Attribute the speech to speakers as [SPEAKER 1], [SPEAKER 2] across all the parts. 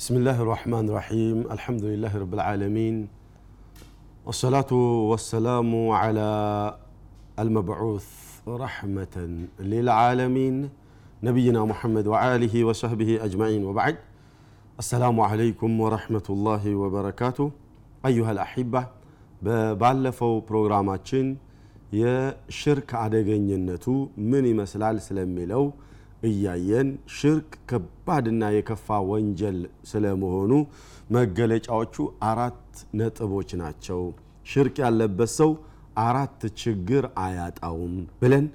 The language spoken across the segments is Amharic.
[SPEAKER 1] بسم الله الرحمن الرحيم الحمد لله رب العالمين والصلاة والسلام على المبعوث رحمة للعالمين نبينا محمد وآله وصحبه أجمعين وبعد السلام عليكم ورحمة الله وبركاته أيها الأحبة ባለፈው ፕሮግራማችን የሽርክ አደገኝነቱ ምን ይመስላል ስለሚለው እያየን ሽርክ ከባድና የከፋ ወንጀል ስለመሆኑ መገለጫዎቹ አራት ነጥቦች ናቸው። ሽርክ ያለበት ሰው አራት ችግር አያጣውም ብለን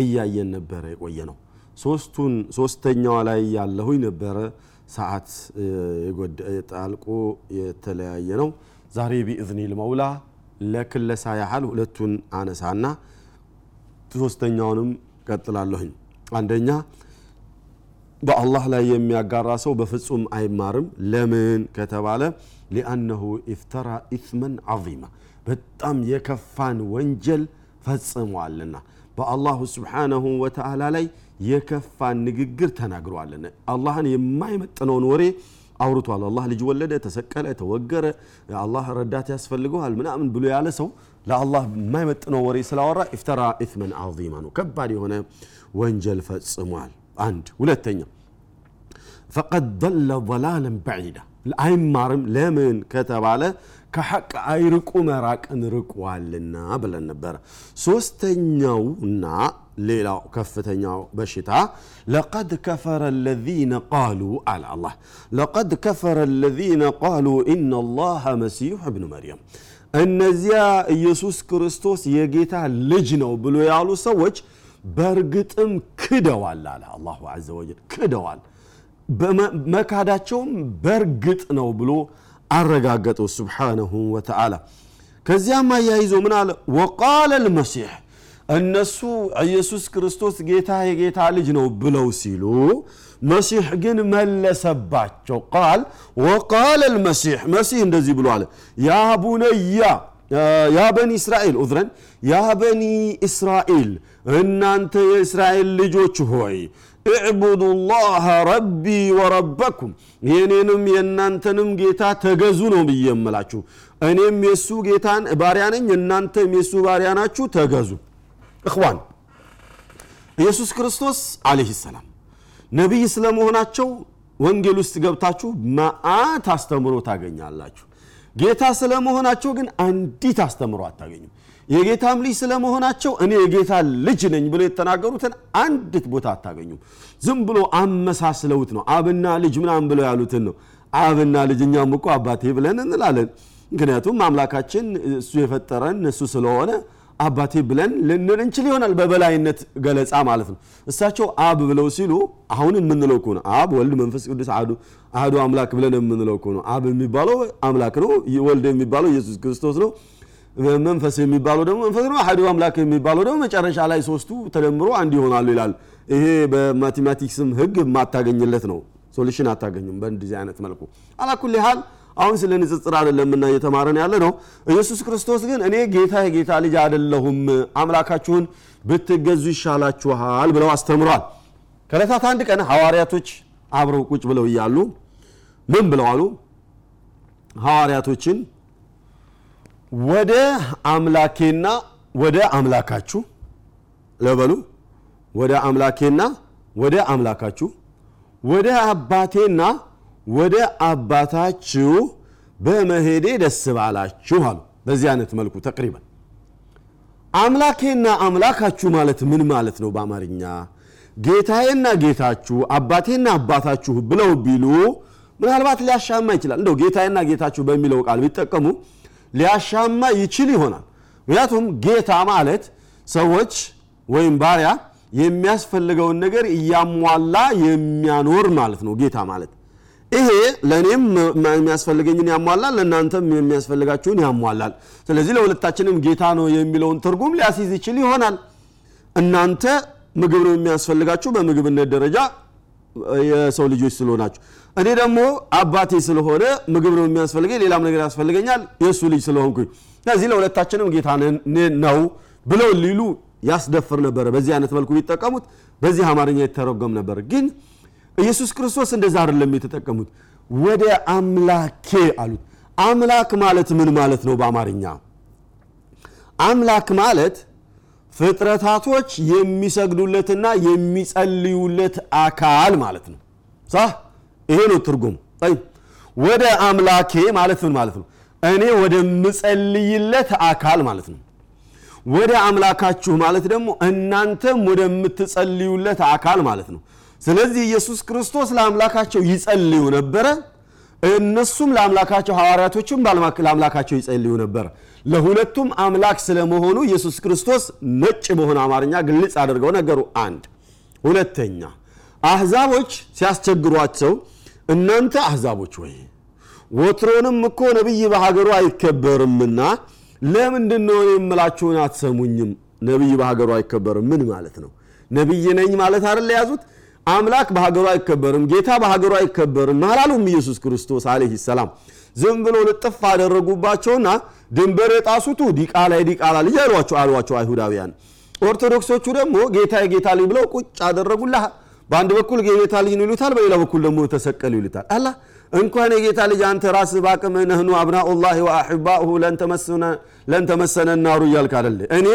[SPEAKER 1] እያየን ነበረ የቆየ ነው። ሶስቱን ሶስተኛዋ ላይ ያለሁኝ ነበረ ሰዓት ጣልቆ የተለያየ ነው። ዛሬ ቢእዝኒል መውላ ለክለሳ ያህል ሁለቱን አነሳና ሶስተኛውንም ቀጥላለሁኝ። አንደኛ በአላህ ላይ የሚያጋራ ሰው በፍጹም አይማርም። ለምን ከተባለ ሊአነሁ ኢፍተራ ኢትመን ዐዚማ በጣም የከፋን ወንጀል ፈጽሟልና በአላሁ ስብሓነሁ ወተዓላ ላይ የከፋን ንግግር ተናግሯልና አላህን የማይመጥነውን ወሬ አውርቷል። አላህ ልጅ ወለደ፣ ተሰቀለ፣ ተወገረ፣ አላህ ረዳት ያስፈልገዋል ምናምን ብሎ ያለ ሰው ለአላህ የማይመጥነው ወሬ ስላወራ ኢፍተራ ኢትመን ዐዚማ ነው፣ ከባድ የሆነ ወንጀል ፈጽሟል። አንድ ሁለተኛ ፈቀድ ضለ ضላለን በዒዳ አይማርም። ለምን ከተባለ ከሐቅ አይርቁ መራቅን ርቋልና ብለን ነበረ። ሶስተኛውና ሌላው ከፍተኛው በሽታ ለቀድ ከፈረ ለዚነ ቃሉ አለ አላህ ለቀድ ከፈረ ለዚነ ቃሉ ኢና ላሀ መሲሑ እብኑ መርየም እነዚያ ኢየሱስ ክርስቶስ የጌታ ልጅ ነው ብሎ ያሉ ሰዎች በእርግጥም ክደዋል አለ አላሁ ዐዘ ወጀል ክደዋል። መካዳቸውም በእርግጥ ነው ብሎ አረጋገጠው ስብሓነሁ ወተዓላ። ከዚያም አያይዞ ምን አለ ወቃለ ልመሲሕ እነሱ ኢየሱስ ክርስቶስ ጌታ የጌታ ልጅ ነው ብለው ሲሉ መሲሕ ግን መለሰባቸው። ቃል ወቃለ ልመሲሕ መሲሕ እንደዚህ ብሎ አለ ያ ቡነያ ያ በኒ እስራኤል ኡዝረን ያ በኒ እስራኤል እናንተ የእስራኤል ልጆች ሆይ እዕቡዱ ላህ ረቢ ወረበኩም የኔንም የእናንተንም ጌታ ተገዙ ነው ብዬ የምላችሁ። እኔም የእሱ ጌታን ባሪያ ነኝ፣ እናንተም የእሱ ባሪያ ናችሁ፣ ተገዙ። እኽዋን ኢየሱስ ክርስቶስ ዓለይሂ ሰላም ነቢይ ስለመሆናቸው ወንጌል ውስጥ ገብታችሁ መዓት አስተምሮ ታገኛላችሁ። ጌታ ስለመሆናቸው ግን አንዲት አስተምሮ አታገኙም። የጌታም ልጅ ስለመሆናቸው እኔ የጌታ ልጅ ነኝ ብሎ የተናገሩትን አንዲት ቦታ አታገኙም። ዝም ብሎ አመሳስለውት ነው። አብና ልጅ ምናምን ብለው ያሉትን ነው። አብና ልጅ እኛም እኮ አባቴ ብለን እንላለን። ምክንያቱም አምላካችን እሱ የፈጠረን እሱ ስለሆነ አባቴ ብለን ልንል እንችል ይሆናል፣ በበላይነት ገለጻ ማለት ነው። እሳቸው አብ ብለው ሲሉ አሁን የምንለው እኮ ነው አብ ወልድ መንፈስ ቅዱስ አህዱ አምላክ ብለን የምንለው ነው። አብ የሚባለው አምላክ ነው። ወልድ የሚባለው ኢየሱስ ክርስቶስ ነው። መንፈስ የሚባለው ደግሞ መንፈስ ነው። አሐዱ አምላክ የሚባለው ደግሞ መጨረሻ ላይ ሶስቱ ተደምሮ አንድ ይሆናሉ ይላል። ይሄ በማቴማቲክስም ህግ የማታገኝለት ነው። ሶሉሽን አታገኙም በእንደዚህ አይነት መልኩ አላኩል ያህል አሁን ስለ ንጽጽር አይደለምና እየተማረን ያለ ነው። ኢየሱስ ክርስቶስ ግን እኔ ጌታ የጌታ ልጅ አይደለሁም አምላካችሁን ብትገዙ ይሻላችኋል ብለው አስተምሯል። ከዕለታት አንድ ቀን ሐዋርያቶች አብረው ቁጭ ብለው እያሉ ምን ብለው አሉ? ሐዋርያቶችን ወደ አምላኬና ወደ አምላካችሁ ለበሉ ወደ አምላኬና ወደ አምላካችሁ ወደ አባቴና ወደ አባታችሁ በመሄዴ ደስ ባላችሁ አሉ። በዚህ አይነት መልኩ ተቅሪበን አምላኬና አምላካችሁ ማለት ምን ማለት ነው? በአማርኛ ጌታዬና ጌታችሁ አባቴና አባታችሁ ብለው ቢሉ ምናልባት ሊያሻማ ይችላል። እንደው ጌታዬና ጌታችሁ በሚለው ቃል ቢጠቀሙ ሊያሻማ ይችል ይሆናል። ምክንያቱም ጌታ ማለት ሰዎች ወይም ባሪያ የሚያስፈልገውን ነገር እያሟላ የሚያኖር ማለት ነው ጌታ ማለት ይሄ ለእኔም የሚያስፈልገኝን ያሟላል፣ ለእናንተም የሚያስፈልጋችሁን ያሟላል። ስለዚህ ለሁለታችንም ጌታ ነው የሚለውን ትርጉም ሊያስይዝ ይችል ይሆናል። እናንተ ምግብ ነው የሚያስፈልጋችሁ በምግብነት ደረጃ የሰው ልጆች ስለሆናችሁ፣ እኔ ደግሞ አባቴ ስለሆነ ምግብ ነው የሚያስፈልገኝ፣ ሌላም ነገር ያስፈልገኛል የእሱ ልጅ ስለሆንኩኝ፣ ስለዚህ ለሁለታችንም ጌታ ነው ብለው ሊሉ ያስደፍር ነበረ። በዚህ አይነት መልኩ ቢጠቀሙት በዚህ አማርኛ የተረጎም ነበር። ግን ኢየሱስ ክርስቶስ እንደዛ አይደለም የተጠቀሙት። ወደ አምላኬ አሉት። አምላክ ማለት ምን ማለት ነው በአማርኛ? አምላክ ማለት ፍጥረታቶች የሚሰግዱለትና የሚጸልዩለት አካል ማለት ነው። ሳ ይሄ ነው ትርጉም ወደ አምላኬ ማለት ምን ማለት ነው? እኔ ወደምጸልይለት አካል ማለት ነው። ወደ አምላካችሁ ማለት ደግሞ እናንተም ወደምትጸልዩለት አካል ማለት ነው። ስለዚህ ኢየሱስ ክርስቶስ ለአምላካቸው ይጸልዩ ነበረ እነሱም ለአምላካቸው ሐዋርያቶችም ለአምላካቸው ይጸልዩ ነበረ ለሁለቱም አምላክ ስለመሆኑ ኢየሱስ ክርስቶስ ነጭ በሆነ አማርኛ ግልጽ አድርገው ነገሩ። አንድ ሁለተኛ አህዛቦች ሲያስቸግሯቸው እናንተ አህዛቦች ወይ ወትሮንም እኮ ነቢይ በሀገሩ አይከበርምና ለምንድን የምላችሁን አትሰሙኝም? ነቢይ በሀገሩ አይከበርም። ምን ማለት ነው? ነቢይ ነኝ ማለት አይደል የያዙት አምላክ በሀገሩ አይከበርም ጌታ በሀገሩ አይከበርም አላሉም ኢየሱስ ክርስቶስ አለህ ሰላም። ዝም ብሎ ልጥፍ አደረጉባቸውና ድንበር የጣሱቱ ዲቃላ የዲቃላ ልጅ አሏቸው አሏቸው አይሁዳውያን። ኦርቶዶክሶቹ ደግሞ ጌታ የጌታ ልጅ ብለው ቁጭ አደረጉላ በአንድ በኩል የጌታ ልጅ ነው ይሉታል በሌላ በኩል ደግሞ ተሰቀሉ ይሉታል። አላ እንኳን የጌታ ልጅ አንተ ራስ ባቅም ነህኑ አብናኡላህ ወአሕባኡሁ ለን ተመሰነ ናሩ እያልክ አደለ እኔ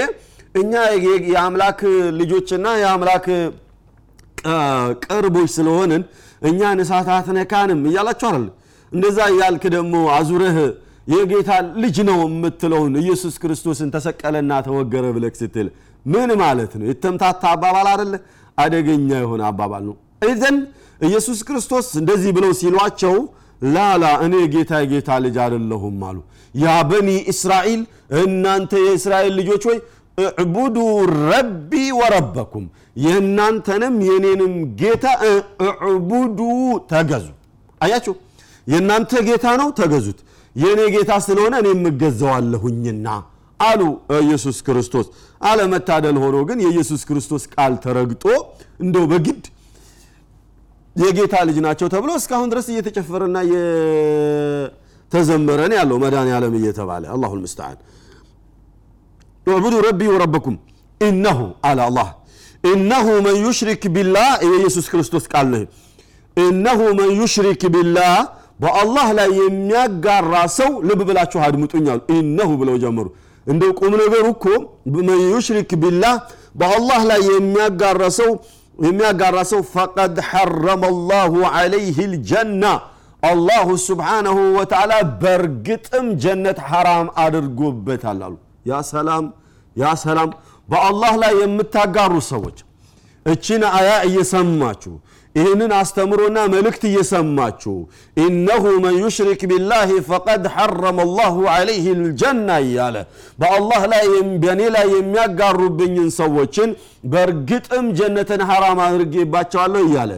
[SPEAKER 1] እኛ የአምላክ ልጆችና የአምላክ ቅርቦች ስለሆንን እኛን እሳት አትነካንም እያላችሁ አለ እንደዛ እያልክ ደግሞ አዙረህ የጌታ ልጅ ነው የምትለውን ኢየሱስ ክርስቶስን ተሰቀለና ተወገረ ብለክ ስትል ምን ማለት ነው? የተምታታ አባባል አደለ አደገኛ የሆነ አባባል ነው። ኢዘን ኢየሱስ ክርስቶስ እንደዚህ ብለው ሲሏቸው ላላ እኔ ጌታ የጌታ ልጅ አደለሁም አሉ። ያ በኒ እስራኤል እናንተ የእስራኤል ልጆች ወይ እዕቡዱ ረቢ ወረበኩም የእናንተንም የኔንም ጌታ እዕቡዱ ተገዙ። አያችሁ የእናንተ ጌታ ነው ተገዙት። የእኔ ጌታ ስለሆነ እኔ የምገዛዋለሁኝና አሉ ኢየሱስ ክርስቶስ። አለመታደል ሆኖ ግን የኢየሱስ ክርስቶስ ቃል ተረግጦ እንደው በግድ የጌታ ልጅ ናቸው ተብሎ እስካሁን ድረስ እየተጨፈረና እየተዘመረን ያለው መድኃኔ ዓለም እየተባለ። አላሁ ልምስተዓን ዕቡዱ ረቢ ወረበኩም ኢነሁ አለ አላህ إنه من يشرك بالله የኢየሱስ ክርስቶስ ቃል إنه من يشرك بالله በአላህ ላይ የሚያጋራ ሰው ልብ ብላችሁ አድምጡኝ አሉ። إنه ብለው ጀመሩ። እንደው ቁም ነገሩ እኮ من يشرك بالله በአላህ ላይ የሚያጋራ ሰው የሚያጋራ ሰው فقد حرم الله عليه الجنة። الله سبحانه وتعالى በርግጥም ጀነት ሐራም አድርጎበታል አሉ። ያ ሰላም ያ ሰላም። በአላህ ላይ የምታጋሩ ሰዎች እችን አያ እየሰማችሁ ይህንን አስተምሮና መልእክት እየሰማችሁ ኢነሁ መን ዩሽሪክ ቢላህ ፈቀድ ሐረመ ላሁ ዓለይህ ልጀና እያለ በአላህ ላይ በእኔ ላይ የሚያጋሩብኝን ሰዎችን በእርግጥም ጀነትን ሐራም አድርጌባቸዋለሁ እያለ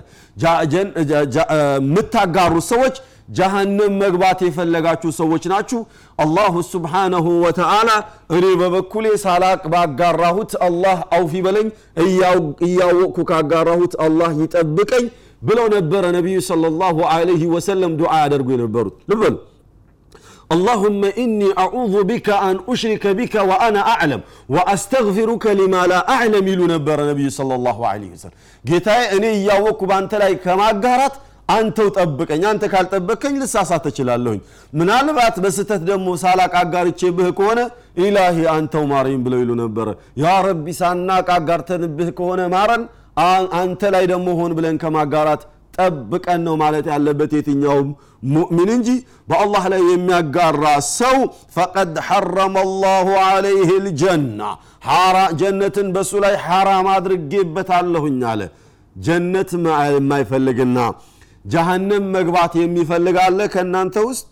[SPEAKER 1] የምታጋሩ ሰዎች ጀሃነም መግባት የፈለጋችሁ ሰዎች ናችሁ አላሁ ስብሓነሁ ወተዓላ እኔ በበኩሌ ሳላቅ ባጋራሁት አላህ አውፊ በለኝ እያወቅኩ ካጋራሁት አላህ ይጠብቀኝ ብለው ነበረ ነቢዩ ሰለላሁ ዐለይሂ ወሰለም ዱዓ ያደርጉ የነበሩት ልበሉ اللهم إني أعوذ بك أن أشرك بك وأنا أعلم وأستغفرك لما لا أعلم يلو نبر النبي صلى الله عليه وسلم ጌታዬ እኔ እያወቅኩ በአንተ ላይ ከማጋራት አንተው ጠብቀኝ አንተ ካልጠበቀኝ ልሳሳት እችላለሁኝ። ምናልባት በስተት ደግሞ ሳላቅ አጋርቼብህ ከሆነ ኢላሂ አንተው ማረኝ ብለው ይሉ ነበረ ያ ረቢ ሳናቅ አጋርተንብህ ከሆነ ማረን አንተ ላይ ደግሞ ሆን ብለን ከማጋራት ጠብቀን ነው ማለት ያለበት የትኛውም ሙእሚን እንጂ በአላህ ላይ የሚያጋራ ሰው ፈቀድ ሐረመ ላሁ ዓለይህ ልጀና ጀነትን በሱ ላይ ሐራም አድርጌበታለሁኝ አለ። ጀነት የማይፈልግና ጀሃነም መግባት የሚፈልግ አለ ከእናንተ ውስጥ?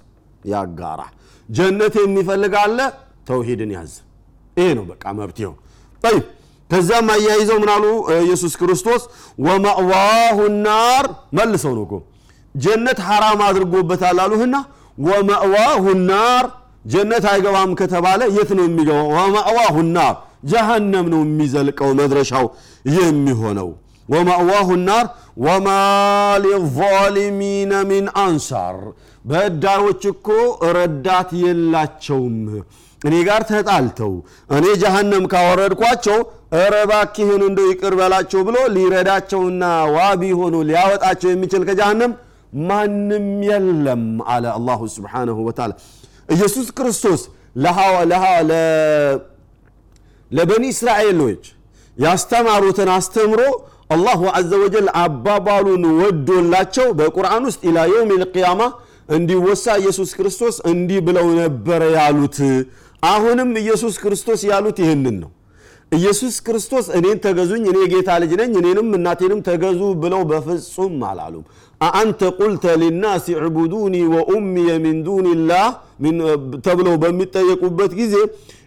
[SPEAKER 1] ያጋራ። ጀነት የሚፈልግ አለ? ተውሂድን ያዝ። ይሄ ነው በቃ መብትው ጠይብ። ከዛም አያይዘው ምናሉ ኢየሱስ ክርስቶስ ወመእዋሁ ናር መልሰው ነው ጀነት ሐራም አድርጎበታል አሉህና ወመእዋሁ ናር ጀነት አይገባም ከተባለ የት ነው የሚገባው? ወመእዋሁ ናር ጀሃነም ነው የሚዘልቀው መድረሻው የሚሆነው። ወመእዋሁ ናር ወማ ሊዛሊሚነ ሚን አንሳር። በዳሮች እኮ ረዳት የላቸውም። እኔ ጋር ተጣልተው እኔ ጀሃነም ካወረድኳቸው እረባኪህን እንደው ይቅር በላቸው ብሎ ሊረዳቸውና ዋቢ ሆኖ ሊያወጣቸው የሚችል ከጀሃነም ማንም የለም አለ አላሁ ስብሓነሁ ወተዓላ። ኢየሱስ ክርስቶስ ለበኒ እስራኤሎች ያስተማሩትን አስተምሮ አላሁ አዘ ወጀል አባባሉን ወዶላቸው በቁርአን ውስጥ ኢላ የውም ልቅያማ እንዲወሳ ኢየሱስ ክርስቶስ እንዲህ ብለው ነበረ ያሉት። አሁንም ኢየሱስ ክርስቶስ ያሉት ይህንን ነው። ኢየሱስ ክርስቶስ እኔን ተገዙኝ እኔ ጌታ ልጅ ነኝ እኔንም እናቴንም ተገዙ ብለው በፍጹም አላሉም። أأنت قلت للناس اعبدوني وأمي من دون الله ተብለው በሚጠየቁበት ጊዜ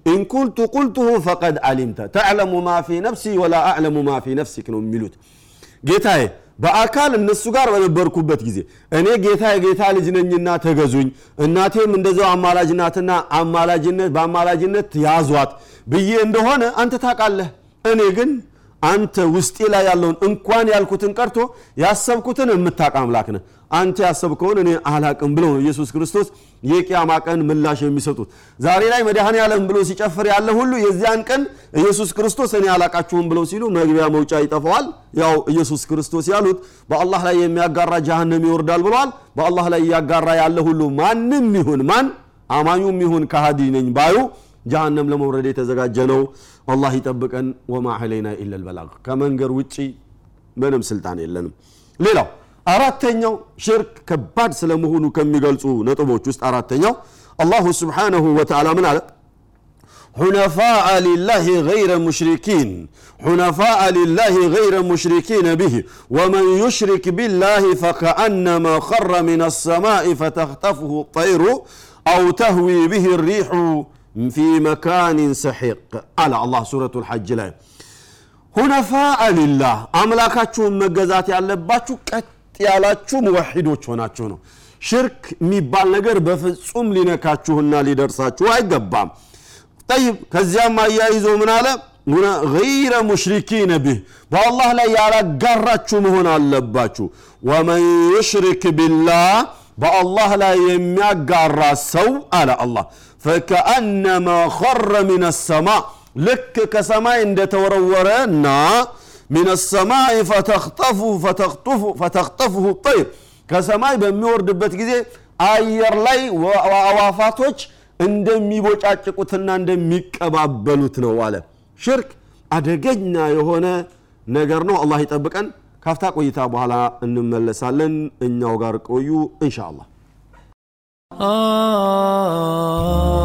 [SPEAKER 1] إن كنت قلته فقد علمته تعلم ما في نفسي ولا أعلم ما في نفسك ነው የሚሉት። ጌታዬ በአካል እነሱ ጋር በነበርኩበት ጊዜ እኔ ጌታ የጌታ ልጅ ነኝና ተገዙኝ እናቴም እንደዛው አማላጅ ናትና አማላጅነት በአማላጅነት ያዟት ብዬ እንደሆነ አንተ ታውቃለህ። እኔ ግን አንተ ውስጤ ላይ ያለውን እንኳን ያልኩትን ቀርቶ ያሰብኩትን የምታውቅ አምላክ ነህ። አንተ ያሰብከውን እኔ አላቅም ብለው ነው ኢየሱስ ክርስቶስ የቅያማ ቀን ምላሽ የሚሰጡት። ዛሬ ላይ መድኃኔ ዓለም ብሎ ሲጨፍር ያለ ሁሉ የዚያን ቀን ኢየሱስ ክርስቶስ እኔ አላቃችሁም ብለው ሲሉ መግቢያ መውጫ ይጠፋዋል። ያው ኢየሱስ ክርስቶስ ያሉት በአላህ ላይ የሚያጋራ ጀሃነም ይወርዳል ብለዋል። በአላህ ላይ እያጋራ ያለ ሁሉ ማንም ይሁን ማን አማኙም ይሁን ከሃዲ ነኝ ባዩ ጀሃነም ለመውረድ የተዘጋጀ ነው አላህ ይጠብቀን ወማ ዐለይና ኢላ ልበላግ ከመንገር ውጪ ምንም ስልጣን የለንም ሌላው አራተኛው ሽርክ ከባድ ስለመሆኑ ከሚገልጹ ነጥቦች ውስጥ አራተኛው አላሁ ስብሓነሁ ወተዓላ ምን አለ حنفاء لله غير مشركين حنفاء لله غير مشركين به ومن يشرك بالله فكأنما خر من السماء فتخطفه الطير أو تهوي به الريح ፊ መካኒን ሰሒቅ አለ አላህ ሱረቱ ልሐጅ ላይ ሁነፋአ ሊላህ አምላካችሁን መገዛት ያለባችሁ ቀጥ ያላችሁ ሙወሒዶች ሆናችሁ ነው። ሽርክ የሚባል ነገር በፍጹም ሊነካችሁና ሊደርሳችሁ አይገባም። ጠይብ ከዚያም አያይዞ ምን አለ? ገይረ ሙሽሪኪነ ብህ በአላህ ላይ ያላጋራችሁ መሆን አለባችሁ። ወመን ዩሽሪክ ቢላህ በአላህ ላይ የሚያጋራ ሰው አለ አላህ። ፈከአነማ ኸረ ምን ሰማ። ልክ ከሰማይ እንደተወረወረ እና ሚን ሰማይ ፈተክጠፉሁ ጠይር ከሰማይ በሚወርድበት ጊዜ አየር ላይ አዋፋቶች እንደሚቦጫጭቁትና እንደሚቀባበሉት ነው አለ። ሽርክ አደገኛ የሆነ ነገር ነው። አላህ ይጠብቀን። ካፍታ ቆይታ በኋላ እንመለሳለን። እኛው ጋር ቆዩ። እንሻ አላህ Oh.